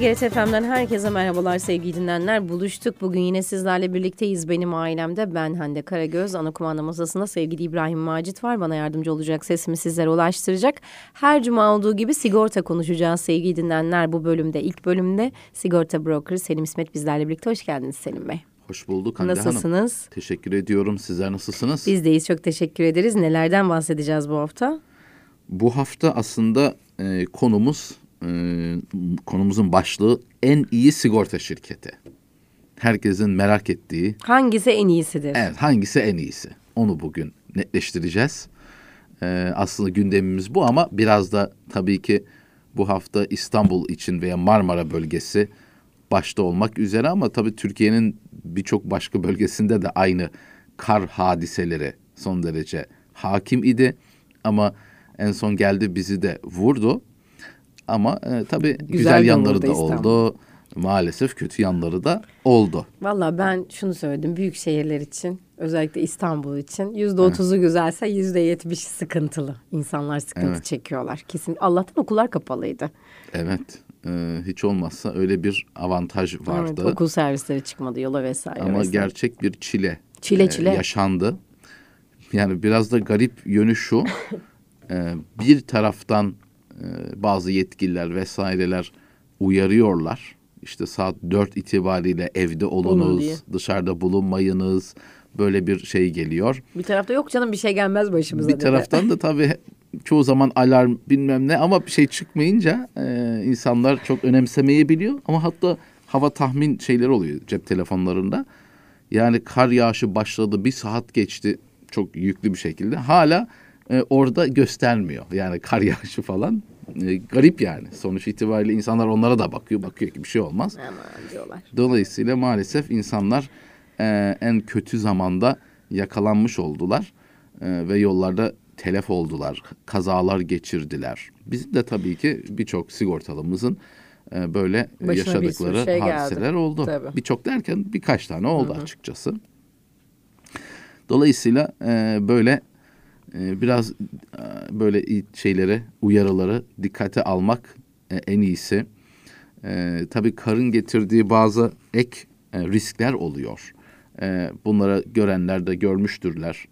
TGRT FM'den herkese merhabalar sevgili dinleyenler. Buluştuk. Bugün yine sizlerle birlikteyiz. Benim ailemde ben Hande Karagöz. Ana kumanda masasında sevgili İbrahim Macit var. Bana yardımcı olacak sesimi sizlere ulaştıracak. Her cuma olduğu gibi sigorta konuşacağız sevgili dinleyenler. Bu bölümde ilk bölümde sigorta broker Selim İsmet bizlerle birlikte. Hoş geldiniz Selim Bey. Hoş bulduk Hande Nasılsınız? Hanım. Teşekkür ediyorum. Sizler nasılsınız? Biz deyiz. Çok teşekkür ederiz. Nelerden bahsedeceğiz bu hafta? Bu hafta aslında e, konumuz e, konumuzun başlığı en iyi sigorta şirketi. Herkesin merak ettiği. Hangisi en iyisidir? Evet hangisi en iyisi? Onu bugün netleştireceğiz. E, aslında gündemimiz bu ama biraz da tabii ki bu hafta İstanbul için veya Marmara bölgesi başta olmak üzere ama tabii Türkiye'nin birçok başka bölgesinde de aynı kar hadiseleri son derece hakim idi. Ama en son geldi bizi de vurdu. Ama e, tabii güzel, güzel yanları da oldu. Maalesef kötü yanları da oldu. Valla ben şunu söyledim büyük şehirler için özellikle İstanbul için yüzde otuzu güzelse yüzde yetmişi sıkıntılı. İnsanlar sıkıntı evet. çekiyorlar. Kesin Allah'tan okullar kapalıydı. Evet. Ee, hiç olmazsa öyle bir avantaj vardı. Evet, okul servisleri çıkmadı yola vesaire. Ama vesaire. gerçek bir çile, çile, e, çile. yaşandı. Yani biraz da garip yönü şu. e, bir taraftan e, bazı yetkililer vesaireler uyarıyorlar. İşte saat dört itibariyle evde olunuz, dışarıda bulunmayınız. Böyle bir şey geliyor. Bir tarafta yok canım bir şey gelmez başımıza. Bir dedi. taraftan da tabii çoğu zaman alarm bilmem ne ama bir şey çıkmayınca e, insanlar çok önemsemeyebiliyor. Ama hatta hava tahmin şeyleri oluyor cep telefonlarında. Yani kar yağışı başladı bir saat geçti çok yüklü bir şekilde. Hala e, orada göstermiyor. Yani kar yağışı falan. E, garip yani. Sonuç itibariyle insanlar onlara da bakıyor. Bakıyor ki bir şey olmaz. Aman diyorlar. Dolayısıyla maalesef insanlar e, en kötü zamanda yakalanmış oldular. E, ve yollarda telef oldular. Kazalar geçirdiler. Bizim de tabii ki birçok sigortalımızın e, böyle Başına yaşadıkları şey hadiseler geldi. oldu. Birçok derken birkaç tane oldu Hı-hı. açıkçası. Dolayısıyla e, böyle e, biraz e, böyle şeylere, uyarıları dikkate almak e, en iyisi. E, tabii karın getirdiği bazı ek e, riskler oluyor. E, bunları görenler de görmüştürler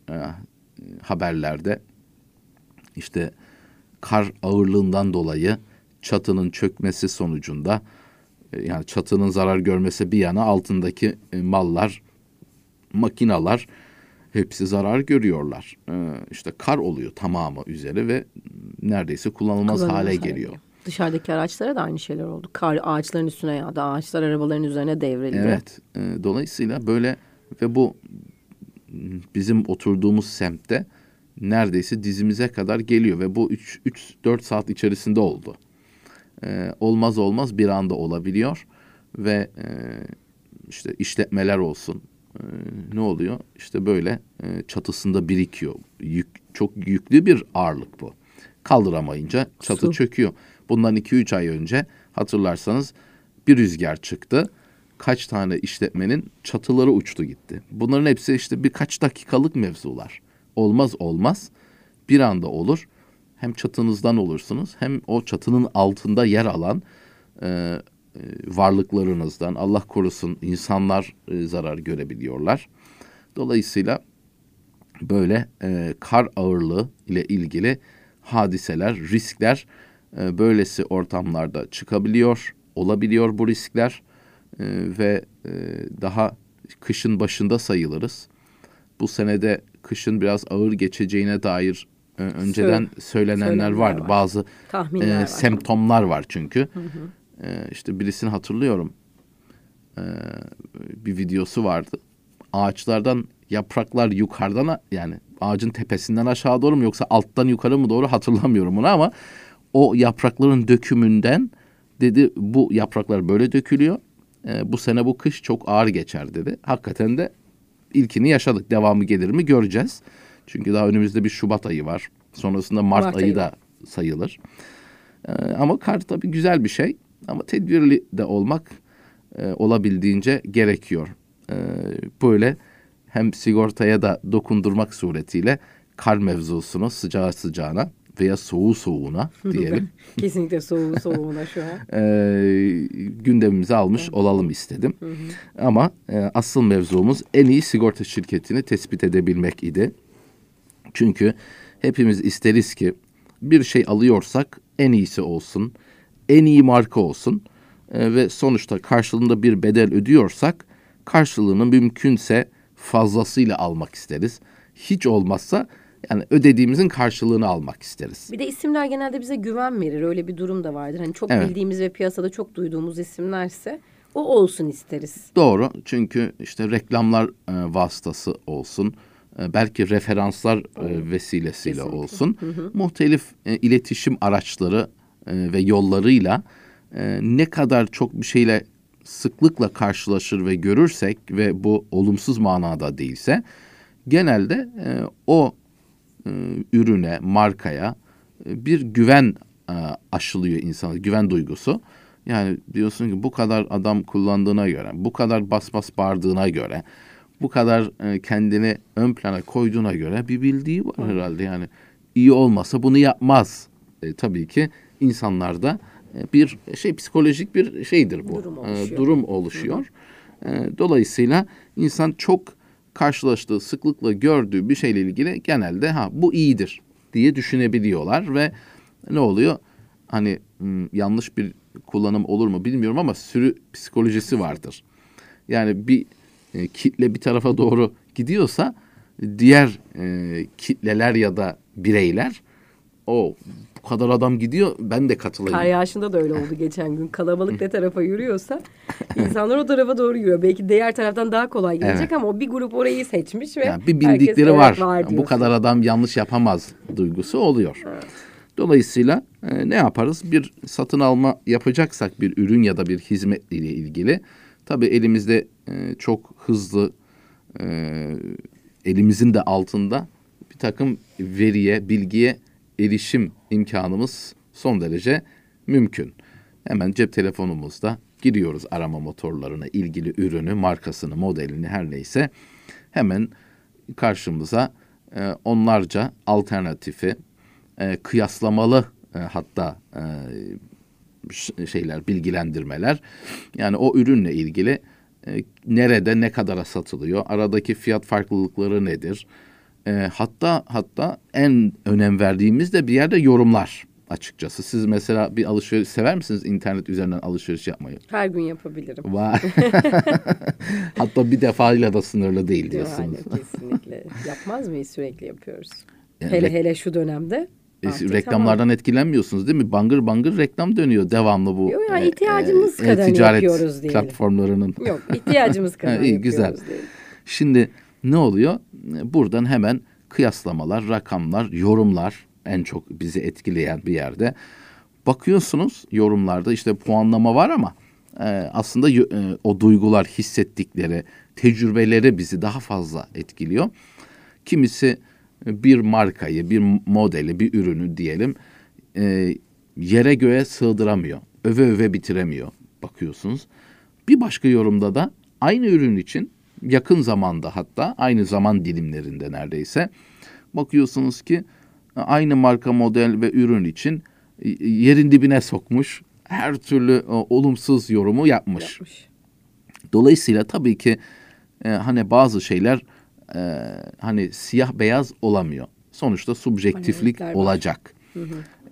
haberlerde. İşte kar ağırlığından dolayı çatının çökmesi sonucunda yani çatının zarar görmesi bir yana altındaki mallar, makinalar hepsi zarar görüyorlar. Ee, işte kar oluyor tamamı üzeri ve neredeyse kullanılmaz, kullanılmaz hale geliyor. Dışarıdaki araçlara da aynı şeyler oldu. Kar ağaçların üstüne yağdı. Ağaçlar arabaların üzerine devrildi. Evet. E, dolayısıyla böyle ve bu bizim oturduğumuz semtte neredeyse dizimize kadar geliyor ve bu 3-4 saat içerisinde oldu. E, olmaz olmaz bir anda olabiliyor ve e, işte işletmeler olsun, e, ne oluyor? İşte böyle e, çatısında birikiyor. Yük, çok yüklü bir ağırlık bu. Kaldıramayınca çatı Su. çöküyor. Bundan iki üç ay önce hatırlarsanız bir rüzgar çıktı. Kaç tane işletmenin çatıları uçtu gitti. Bunların hepsi işte birkaç dakikalık mevzular. Olmaz olmaz bir anda olur. Hem çatınızdan olursunuz hem o çatının altında yer alan e, varlıklarınızdan Allah korusun insanlar e, zarar görebiliyorlar. Dolayısıyla böyle e, kar ağırlığı ile ilgili hadiseler, riskler e, böylesi ortamlarda çıkabiliyor, olabiliyor bu riskler e, ve e, daha kışın başında sayılırız. Bu senede kışın biraz ağır geçeceğine dair e, önceden söylenenler vardı. Var. Bazı e, var. semptomlar var çünkü. Hı hı. Ee, işte birisini hatırlıyorum. Ee, bir videosu vardı. Ağaçlardan yapraklar yukarıdan yani ağacın tepesinden aşağı doğru mu yoksa alttan yukarı mı doğru hatırlamıyorum onu ama o yaprakların dökümünden dedi bu yapraklar böyle dökülüyor. Ee, bu sene bu kış çok ağır geçer dedi. Hakikaten de ilkini yaşadık. Devamı gelir mi göreceğiz. Çünkü daha önümüzde bir Şubat ayı var. Sonrasında Mart, Mart ayı, ayı da sayılır. Ee, ama kar tabii güzel bir şey. Ama tedbirli de olmak e, olabildiğince gerekiyor. E, böyle hem sigortaya da dokundurmak suretiyle kar mevzusunu sıcağı sıcağına veya soğuğu soğuğuna diyelim. Kesinlikle soğuğu soğuğuna şu an. e, gündemimize almış olalım istedim. Ama e, asıl mevzumuz en iyi sigorta şirketini tespit edebilmek idi. Çünkü hepimiz isteriz ki bir şey alıyorsak en iyisi olsun, en iyi marka olsun E, ve sonuçta karşılığında bir bedel ödüyorsak karşılığını mümkünse fazlasıyla almak isteriz. Hiç olmazsa yani ödediğimizin karşılığını almak isteriz. Bir de isimler genelde bize güven verir. Öyle bir durum da vardır. Hani çok Evet. bildiğimiz ve piyasada çok duyduğumuz isimlerse o olsun isteriz. Doğru çünkü işte reklamlar e, vasıtası olsun, e, belki referanslar e, vesilesiyle Kesinlikle. olsun, muhtelif e, iletişim araçları e, ve yollarıyla e, ne kadar çok bir şeyle sıklıkla karşılaşır ve görürsek ve bu olumsuz manada değilse genelde e, o e, ürüne, markaya e, bir güven e, aşılıyor insana, güven duygusu. Yani diyorsun ki bu kadar adam kullandığına göre, bu kadar bas bas bağırdığına göre, bu kadar e, kendini ön plana koyduğuna göre bir bildiği var herhalde. Yani iyi olmasa bunu yapmaz. E, tabii ki insanlarda e, bir şey psikolojik bir şeydir bu. Durum E, oluşuyor. durum oluşuyor. E, dolayısıyla insan çok karşılaştığı, sıklıkla gördüğü bir şeyle ilgili genelde ha bu iyidir diye düşünebiliyorlar ve ne oluyor? Hani yanlış bir kullanım olur mu bilmiyorum ama sürü psikolojisi vardır. Yani bir e, kitle bir tarafa doğru gidiyorsa diğer e, kitleler ya da bireyler o bu kadar adam gidiyor ben de katılayım. Kar yağışında da öyle oldu geçen gün. Kalabalık ne tarafa yürüyorsa insanlar o tarafa doğru yürüyor. Belki diğer taraftan daha kolay gelecek Evet. ama o bir grup orayı seçmiş ve Yani bir bildikleri evet, var. diyorsun. Bu kadar adam yanlış yapamaz duygusu oluyor. Dolayısıyla e, ne yaparız? Bir satın alma yapacaksak bir ürün ya da bir hizmet ile ilgili tabii elimizde e, çok hızlı e, elimizin de altında bir takım veriye, bilgiye erişim imkanımız son derece mümkün. Hemen cep telefonumuzda giriyoruz arama motorlarına ilgili ürünü, markasını, modelini her neyse hemen karşımıza e, onlarca alternatifi, e, kıyaslamalı e, hatta e, şeyler, bilgilendirmeler. Yani o ürünle ilgili e, nerede ne kadara satılıyor, aradaki fiyat farklılıkları nedir? E, hatta hatta en önem verdiğimiz de bir yerde yorumlar açıkçası. Siz mesela bir alışveriş sever misiniz internet üzerinden alışveriş yapmayı? Her gün yapabilirim. Var. hatta bir defayla da sınırlı değil Yani diyorsunuz. kesinlikle. Yapmaz mıyız? Sürekli yapıyoruz. Yani hele hele şu dönemde. E, artık reklamlardan etkilenmiyorsunuz değil mi? Bangır bangır reklam dönüyor devamlı bu. Yok ya, ihtiyacımız kadarını ticaret yapıyoruz diyelim. platformlarının. tamam. Yok ihtiyacımız kadar iyi, güzel. diyelim. Şimdi ne oluyor? Buradan hemen kıyaslamalar, rakamlar, yorumlar en çok bizi etkileyen bir yerde. Bakıyorsunuz yorumlarda işte puanlama var ama e, aslında e, o duygular, hissettikleri, tecrübeleri bizi daha fazla etkiliyor. Kimisi e, bir markayı, bir modeli, bir ürünü diyelim e, yere göğe sığdıramıyor. Öve öve bitiremiyor bakıyorsunuz. Bir başka yorumda da aynı ürün için yakın zamanda hatta aynı zaman dilimlerinde neredeyse bakıyorsunuz ki e, aynı marka model ve ürün için e, yerin dibine sokmuş. Her türlü e, olumsuz yorumu yapmış. Yapmış. Dolayısıyla tabii ki e, hani bazı şeyler e, hani siyah beyaz olamıyor. Sonuçta subjektiflik var. olacak.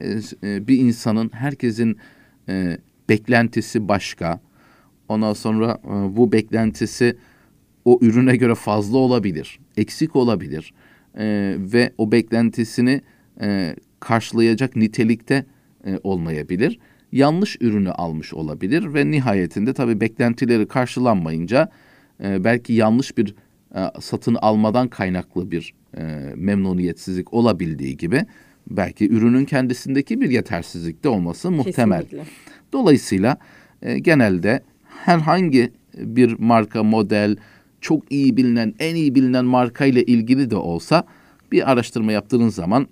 E, s- e, bir insanın herkesin e, beklentisi başka. Ondan sonra e, bu beklentisi o ürüne göre fazla olabilir, eksik olabilir E, ve o beklentisini e, karşılayacak nitelikte e, olmayabilir. Yanlış ürünü almış olabilir ve nihayetinde tabii beklentileri karşılanmayınca e, belki yanlış bir e, satın almadan kaynaklı bir e, memnuniyetsizlik olabildiği gibi belki ürünün kendisindeki bir yetersizlik de olması muhtemel. Kesinlikle. Dolayısıyla e, genelde herhangi bir marka, model, çok iyi bilinen, en iyi bilinen marka ile ilgili de olsa bir araştırma yaptığınız zaman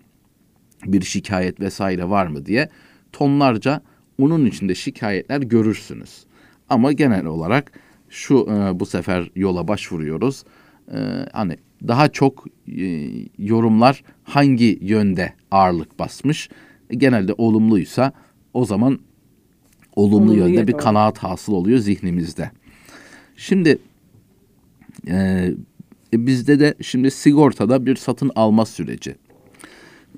bir şikayet vesaire var mı diye tonlarca onun içinde şikayetler görürsünüz. Ama genel olarak şu e, bu sefer yola başvuruyoruz. E, hani daha çok e, yorumlar hangi yönde ağırlık basmış? E, genelde olumluysa o zaman olumlu Olumluya yönde bir doğru. kanaat hasıl oluyor zihnimizde. Şimdi e, e, bizde de şimdi sigortada bir satın alma süreci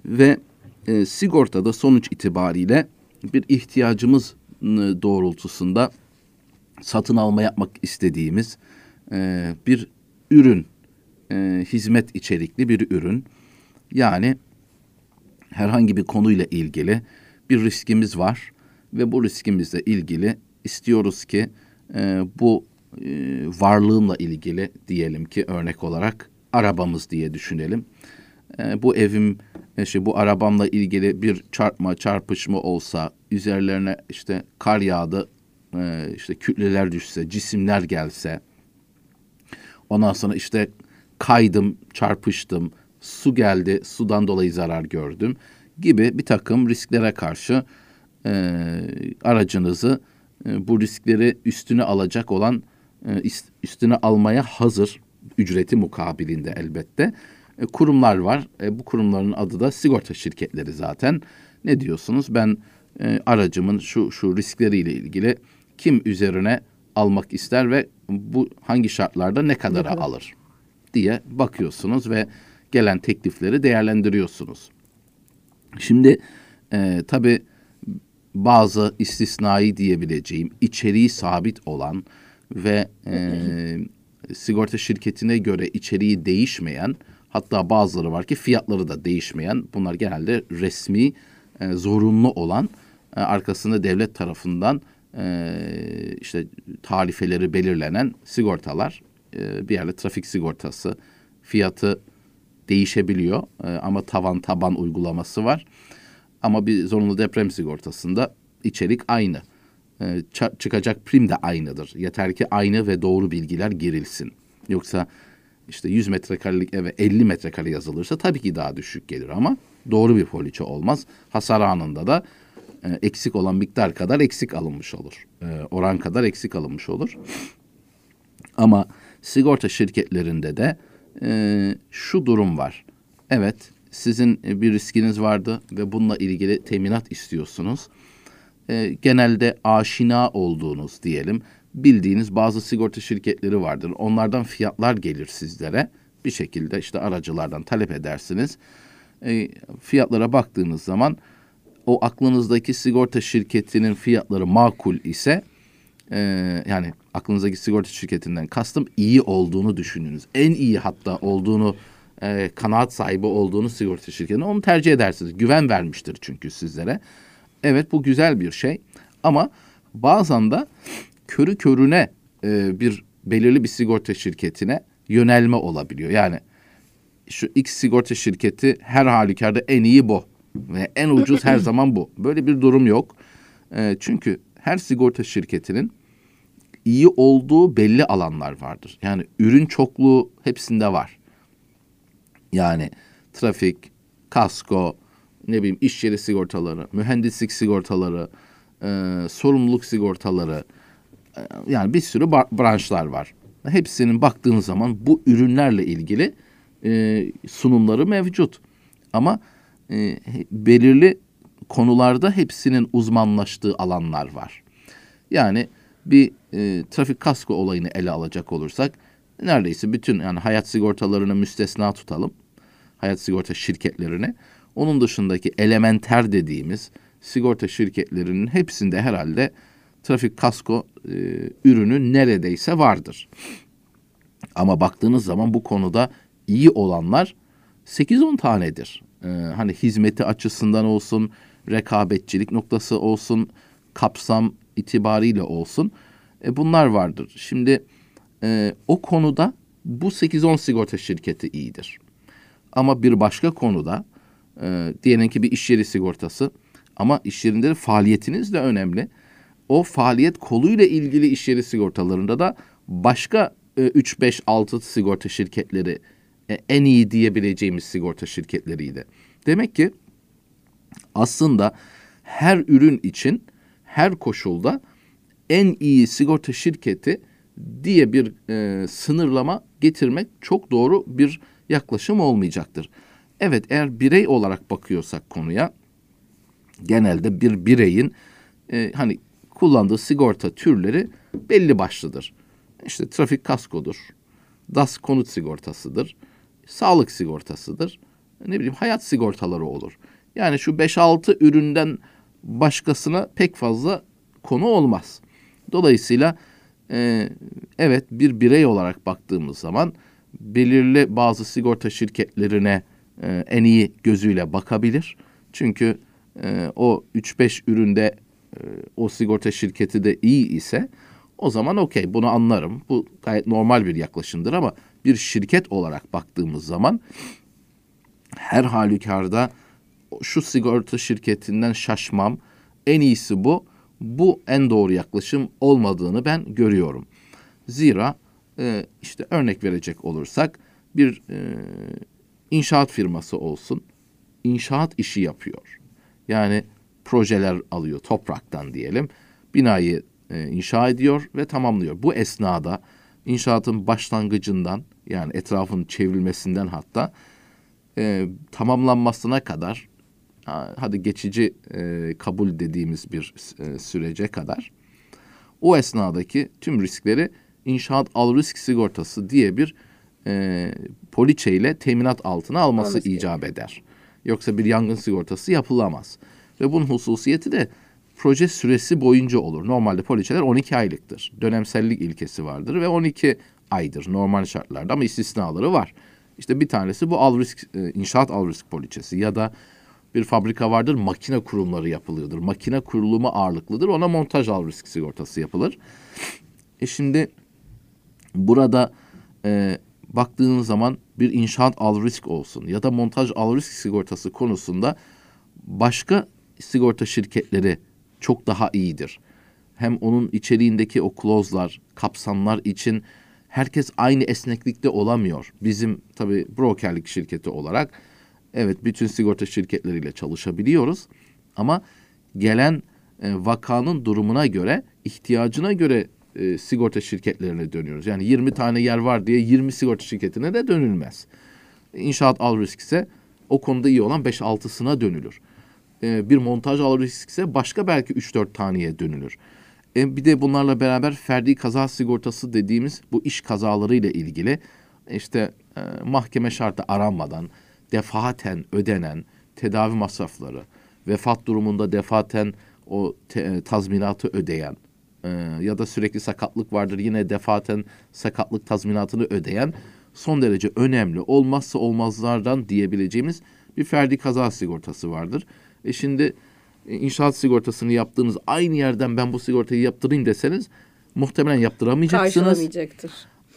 ve e, sigortada sonuç itibariyle bir ihtiyacımız doğrultusunda satın alma yapmak istediğimiz e, bir ürün, e, hizmet içerikli bir ürün. Yani herhangi bir konuyla ilgili bir riskimiz var ve bu riskimizle ilgili istiyoruz ki e, bu e, varlığımla ilgili diyelim ki örnek olarak arabamız diye düşünelim. E, bu evim, e, şey, bu arabamla ilgili bir çarpma, çarpışma olsa, üzerlerine işte kar yağdı, e, işte kütleler düşse, cisimler gelse, ondan sonra işte kaydım, çarpıştım, su geldi, sudan dolayı zarar gördüm gibi bir takım risklere karşı e, aracınızı e, bu riskleri üstüne alacak olan üstüne almaya hazır ücreti mukabilinde elbette e, kurumlar var. E, bu kurumların adı da sigorta şirketleri zaten. Ne diyorsunuz? Ben e, aracımın şu şu riskleriyle ilgili kim üzerine almak ister ve bu hangi şartlarda ne kadara kadar? alır diye bakıyorsunuz ve gelen teklifleri değerlendiriyorsunuz. Şimdi e, tabii bazı istisnai diyebileceğim içeriği sabit olan ve e, sigorta şirketine göre içeriği değişmeyen hatta bazıları var ki fiyatları da değişmeyen bunlar genelde resmi e, zorunlu olan e, arkasında devlet tarafından e, işte tarifeleri belirlenen sigortalar e, bir yerde trafik sigortası fiyatı değişebiliyor e, ama tavan taban uygulaması var. Ama bir zorunlu deprem sigortasında içerik aynı. E, çıkacak prim de aynıdır. Yeter ki aynı ve doğru bilgiler girilsin. Yoksa işte 100 metrekarelik eve 50 metrekare yazılırsa tabii ki daha düşük gelir ama doğru bir poliçe olmaz. Hasar anında da e, eksik olan miktar kadar eksik alınmış olur. E, oran kadar eksik alınmış olur. Ama sigorta şirketlerinde de e, şu durum var. Evet, sizin bir riskiniz vardı ve bununla ilgili teminat istiyorsunuz. E, genelde aşina olduğunuz diyelim, bildiğiniz bazı sigorta şirketleri vardır. Onlardan fiyatlar gelir sizlere. Bir şekilde işte aracılardan talep edersiniz. E, fiyatlara baktığınız zaman o aklınızdaki sigorta şirketinin fiyatları makul ise e, yani aklınızdaki sigorta şirketinden kastım iyi olduğunu düşününüz. En iyi hatta olduğunu e, kanaat sahibi olduğunu sigorta şirketine onu tercih edersiniz. Güven vermiştir çünkü sizlere. Evet bu güzel bir şey ama bazen de körü körüne e, bir belirli bir sigorta şirketine yönelme olabiliyor. Yani şu X sigorta şirketi her halükarda en iyi bu ve en ucuz her zaman bu. Böyle bir durum yok. E, çünkü her sigorta şirketinin iyi olduğu belli alanlar vardır. Yani ürün çokluğu hepsinde var. Yani trafik, kasko, ne bileyim iş yeri sigortaları, mühendislik sigortaları, e, sorumluluk sigortaları, e, yani bir sürü branşlar var. Hepsinin baktığınız zaman bu ürünlerle ilgili e, sunumları mevcut. Ama e, belirli konularda hepsinin uzmanlaştığı alanlar var. Yani bir e, trafik kasko olayını ele alacak olursak neredeyse bütün yani hayat sigortalarını müstesna tutalım. Hayat sigorta şirketlerini. Onun dışındaki elementer dediğimiz sigorta şirketlerinin hepsinde herhalde trafik kasko e, ürünü neredeyse vardır. Ama baktığınız zaman bu konuda iyi olanlar 8-10 tanedir. Ee, hani hizmeti açısından olsun, rekabetçilik noktası olsun, kapsam itibariyle olsun. E, bunlar vardır. Şimdi e, o konuda bu 8-10 sigorta şirketi iyidir. Ama bir başka konuda e, diyelim ki bir iş yeri sigortası ama iş yerinde de faaliyetiniz de önemli. O faaliyet koluyla ilgili iş yeri sigortalarında da başka e, 3 5 6 sigorta şirketleri e, en iyi diyebileceğimiz sigorta şirketleriydi. Demek ki aslında her ürün için her koşulda en iyi sigorta şirketi diye bir e, sınırlama getirmek çok doğru bir yaklaşım olmayacaktır. Evet eğer birey olarak bakıyorsak konuya genelde bir bireyin e, hani kullandığı sigorta türleri belli başlıdır. İşte trafik kaskodur, DAS konut sigortasıdır, sağlık sigortasıdır, ne bileyim hayat sigortaları olur. Yani şu 5-6 üründen başkasına pek fazla konu olmaz. Dolayısıyla e, evet bir birey olarak baktığımız zaman belirli bazı sigorta şirketlerine e, en iyi gözüyle bakabilir. Çünkü e, o 3-5 üründe e, o sigorta şirketi de iyi ise o zaman okey bunu anlarım. Bu gayet normal bir yaklaşımdır ama bir şirket olarak baktığımız zaman her halükarda şu sigorta şirketinden şaşmam. En iyisi bu. Bu en doğru yaklaşım olmadığını ben görüyorum. Zira e, işte örnek verecek olursak bir e, inşaat firması olsun. İnşaat işi yapıyor. Yani projeler alıyor topraktan diyelim. Binayı e, inşa ediyor ve tamamlıyor. Bu esnada inşaatın başlangıcından yani etrafın çevrilmesinden hatta e, tamamlanmasına kadar hadi geçici e, kabul dediğimiz bir e, sürece kadar o esnadaki tüm riskleri inşaat al risk sigortası diye bir e, poliçeyle teminat altına alması Olması icap eder. Yoksa bir yangın sigortası yapılamaz. Ve bunun hususiyeti de proje süresi boyunca olur. Normalde poliçeler 12 aylıktır. Dönemsellik ilkesi vardır ve 12 aydır normal şartlarda ama istisnaları var. İşte bir tanesi bu al risk, e, inşaat al risk poliçesi ya da bir fabrika vardır makine kurumları yapılıyordur. Makine kurulumu ağırlıklıdır ona montaj al risk sigortası yapılır. E şimdi burada e, baktığınız zaman bir inşaat al risk olsun ya da montaj al risk sigortası konusunda başka sigorta şirketleri çok daha iyidir. Hem onun içeriğindeki o klozlar, kapsamlar için herkes aynı esneklikte olamıyor. Bizim tabii brokerlik şirketi olarak evet bütün sigorta şirketleriyle çalışabiliyoruz ama gelen e, vakanın durumuna göre, ihtiyacına göre e, sigorta şirketlerine dönüyoruz. Yani 20 tane yer var diye 20 sigorta şirketine de dönülmez. İnşaat al risk ise o konuda iyi olan 5-6'sına dönülür. E, bir montaj al risk ise başka belki 3-4 taneye dönülür. E, bir de bunlarla beraber ferdi kaza sigortası dediğimiz bu iş kazaları ile ilgili işte e, mahkeme şartı aranmadan defaten ödenen tedavi masrafları, vefat durumunda defaten o te, e, tazminatı ödeyen e, ya da sürekli sakatlık vardır yine defaten sakatlık tazminatını ödeyen son derece önemli olmazsa olmazlardan diyebileceğimiz bir ferdi kaza sigortası vardır. E şimdi e, inşaat sigortasını yaptığınız aynı yerden ben bu sigortayı yaptırayım deseniz muhtemelen yaptıramayacaksınız. Karşılamayacaktır.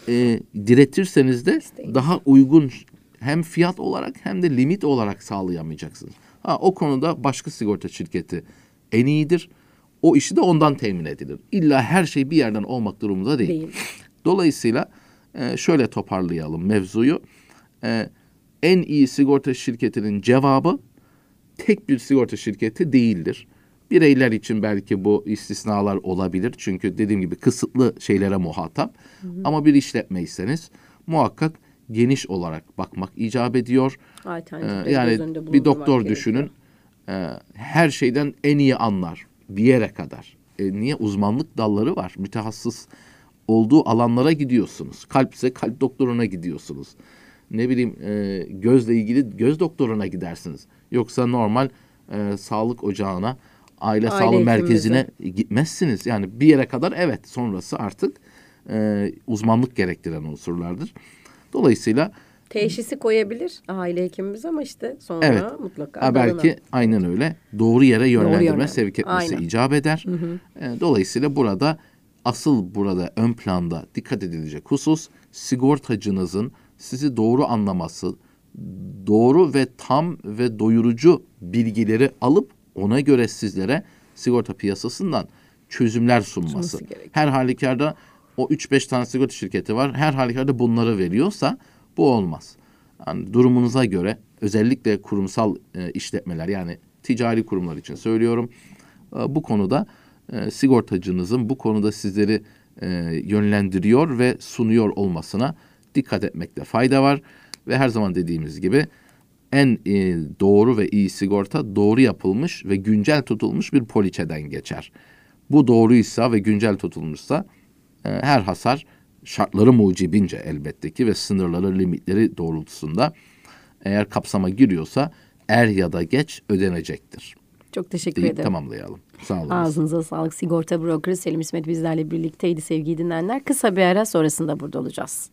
E, diretirseniz de İsteyin. daha uygun hem fiyat olarak hem de limit olarak sağlayamayacaksınız. Ha, o konuda başka sigorta şirketi en iyidir. O işi de ondan temin edilir. İlla her şey bir yerden olmak durumunda değil. değil. Dolayısıyla e, şöyle toparlayalım mevzuyu. E, en iyi sigorta şirketinin cevabı tek bir sigorta şirketi değildir. Bireyler için belki bu istisnalar olabilir. Çünkü dediğim gibi kısıtlı şeylere muhatap. Hı hı. Ama bir işletmeyseniz muhakkak geniş olarak bakmak icap ediyor. Ee, yani bir doktor düşünün. E, her şeyden en iyi anlar bir yere kadar. E, niye uzmanlık dalları var? Mütehassıs olduğu alanlara gidiyorsunuz. Kalp ise kalp doktoruna gidiyorsunuz. Ne bileyim e, gözle ilgili göz doktoruna gidersiniz. Yoksa normal e, sağlık ocağına, aile, aile sağlık merkezine gitmezsiniz. Yani bir yere kadar evet sonrası artık e, uzmanlık gerektiren unsurlardır. Dolayısıyla teşhisi koyabilir aile hekimimiz ama işte sonra evet. mutlaka ha, belki aynen öyle doğru yere yönlendirme doğru sevk etmesi aynen. icap eder. Hı hı. E, dolayısıyla burada asıl burada ön planda dikkat edilecek husus sigortacınızın sizi doğru anlaması, doğru ve tam ve doyurucu bilgileri alıp ona göre sizlere sigorta piyasasından çözümler sunması. Her halükarda o 3-5 tane sigorta şirketi var. Her halükarda bunları veriyorsa bu olmaz. Yani durumunuza göre özellikle kurumsal e, işletmeler yani ticari kurumlar için söylüyorum. E, bu konuda e, sigortacınızın bu konuda sizleri e, yönlendiriyor ve sunuyor olmasına dikkat etmekte fayda var. Ve her zaman dediğimiz gibi en e, doğru ve iyi sigorta doğru yapılmış ve güncel tutulmuş bir poliçeden geçer. Bu doğruysa ve güncel tutulmuşsa e, her hasar şartları mucibince elbette ki ve sınırları limitleri doğrultusunda eğer kapsama giriyorsa er ya da geç ödenecektir. Çok teşekkür Deyip ederim. tamamlayalım. Sağ olun. Ağzınıza sağlık. Sigorta brokeri Selim İsmet bizlerle birlikteydi sevgili dinleyenler. Kısa bir ara sonrasında burada olacağız.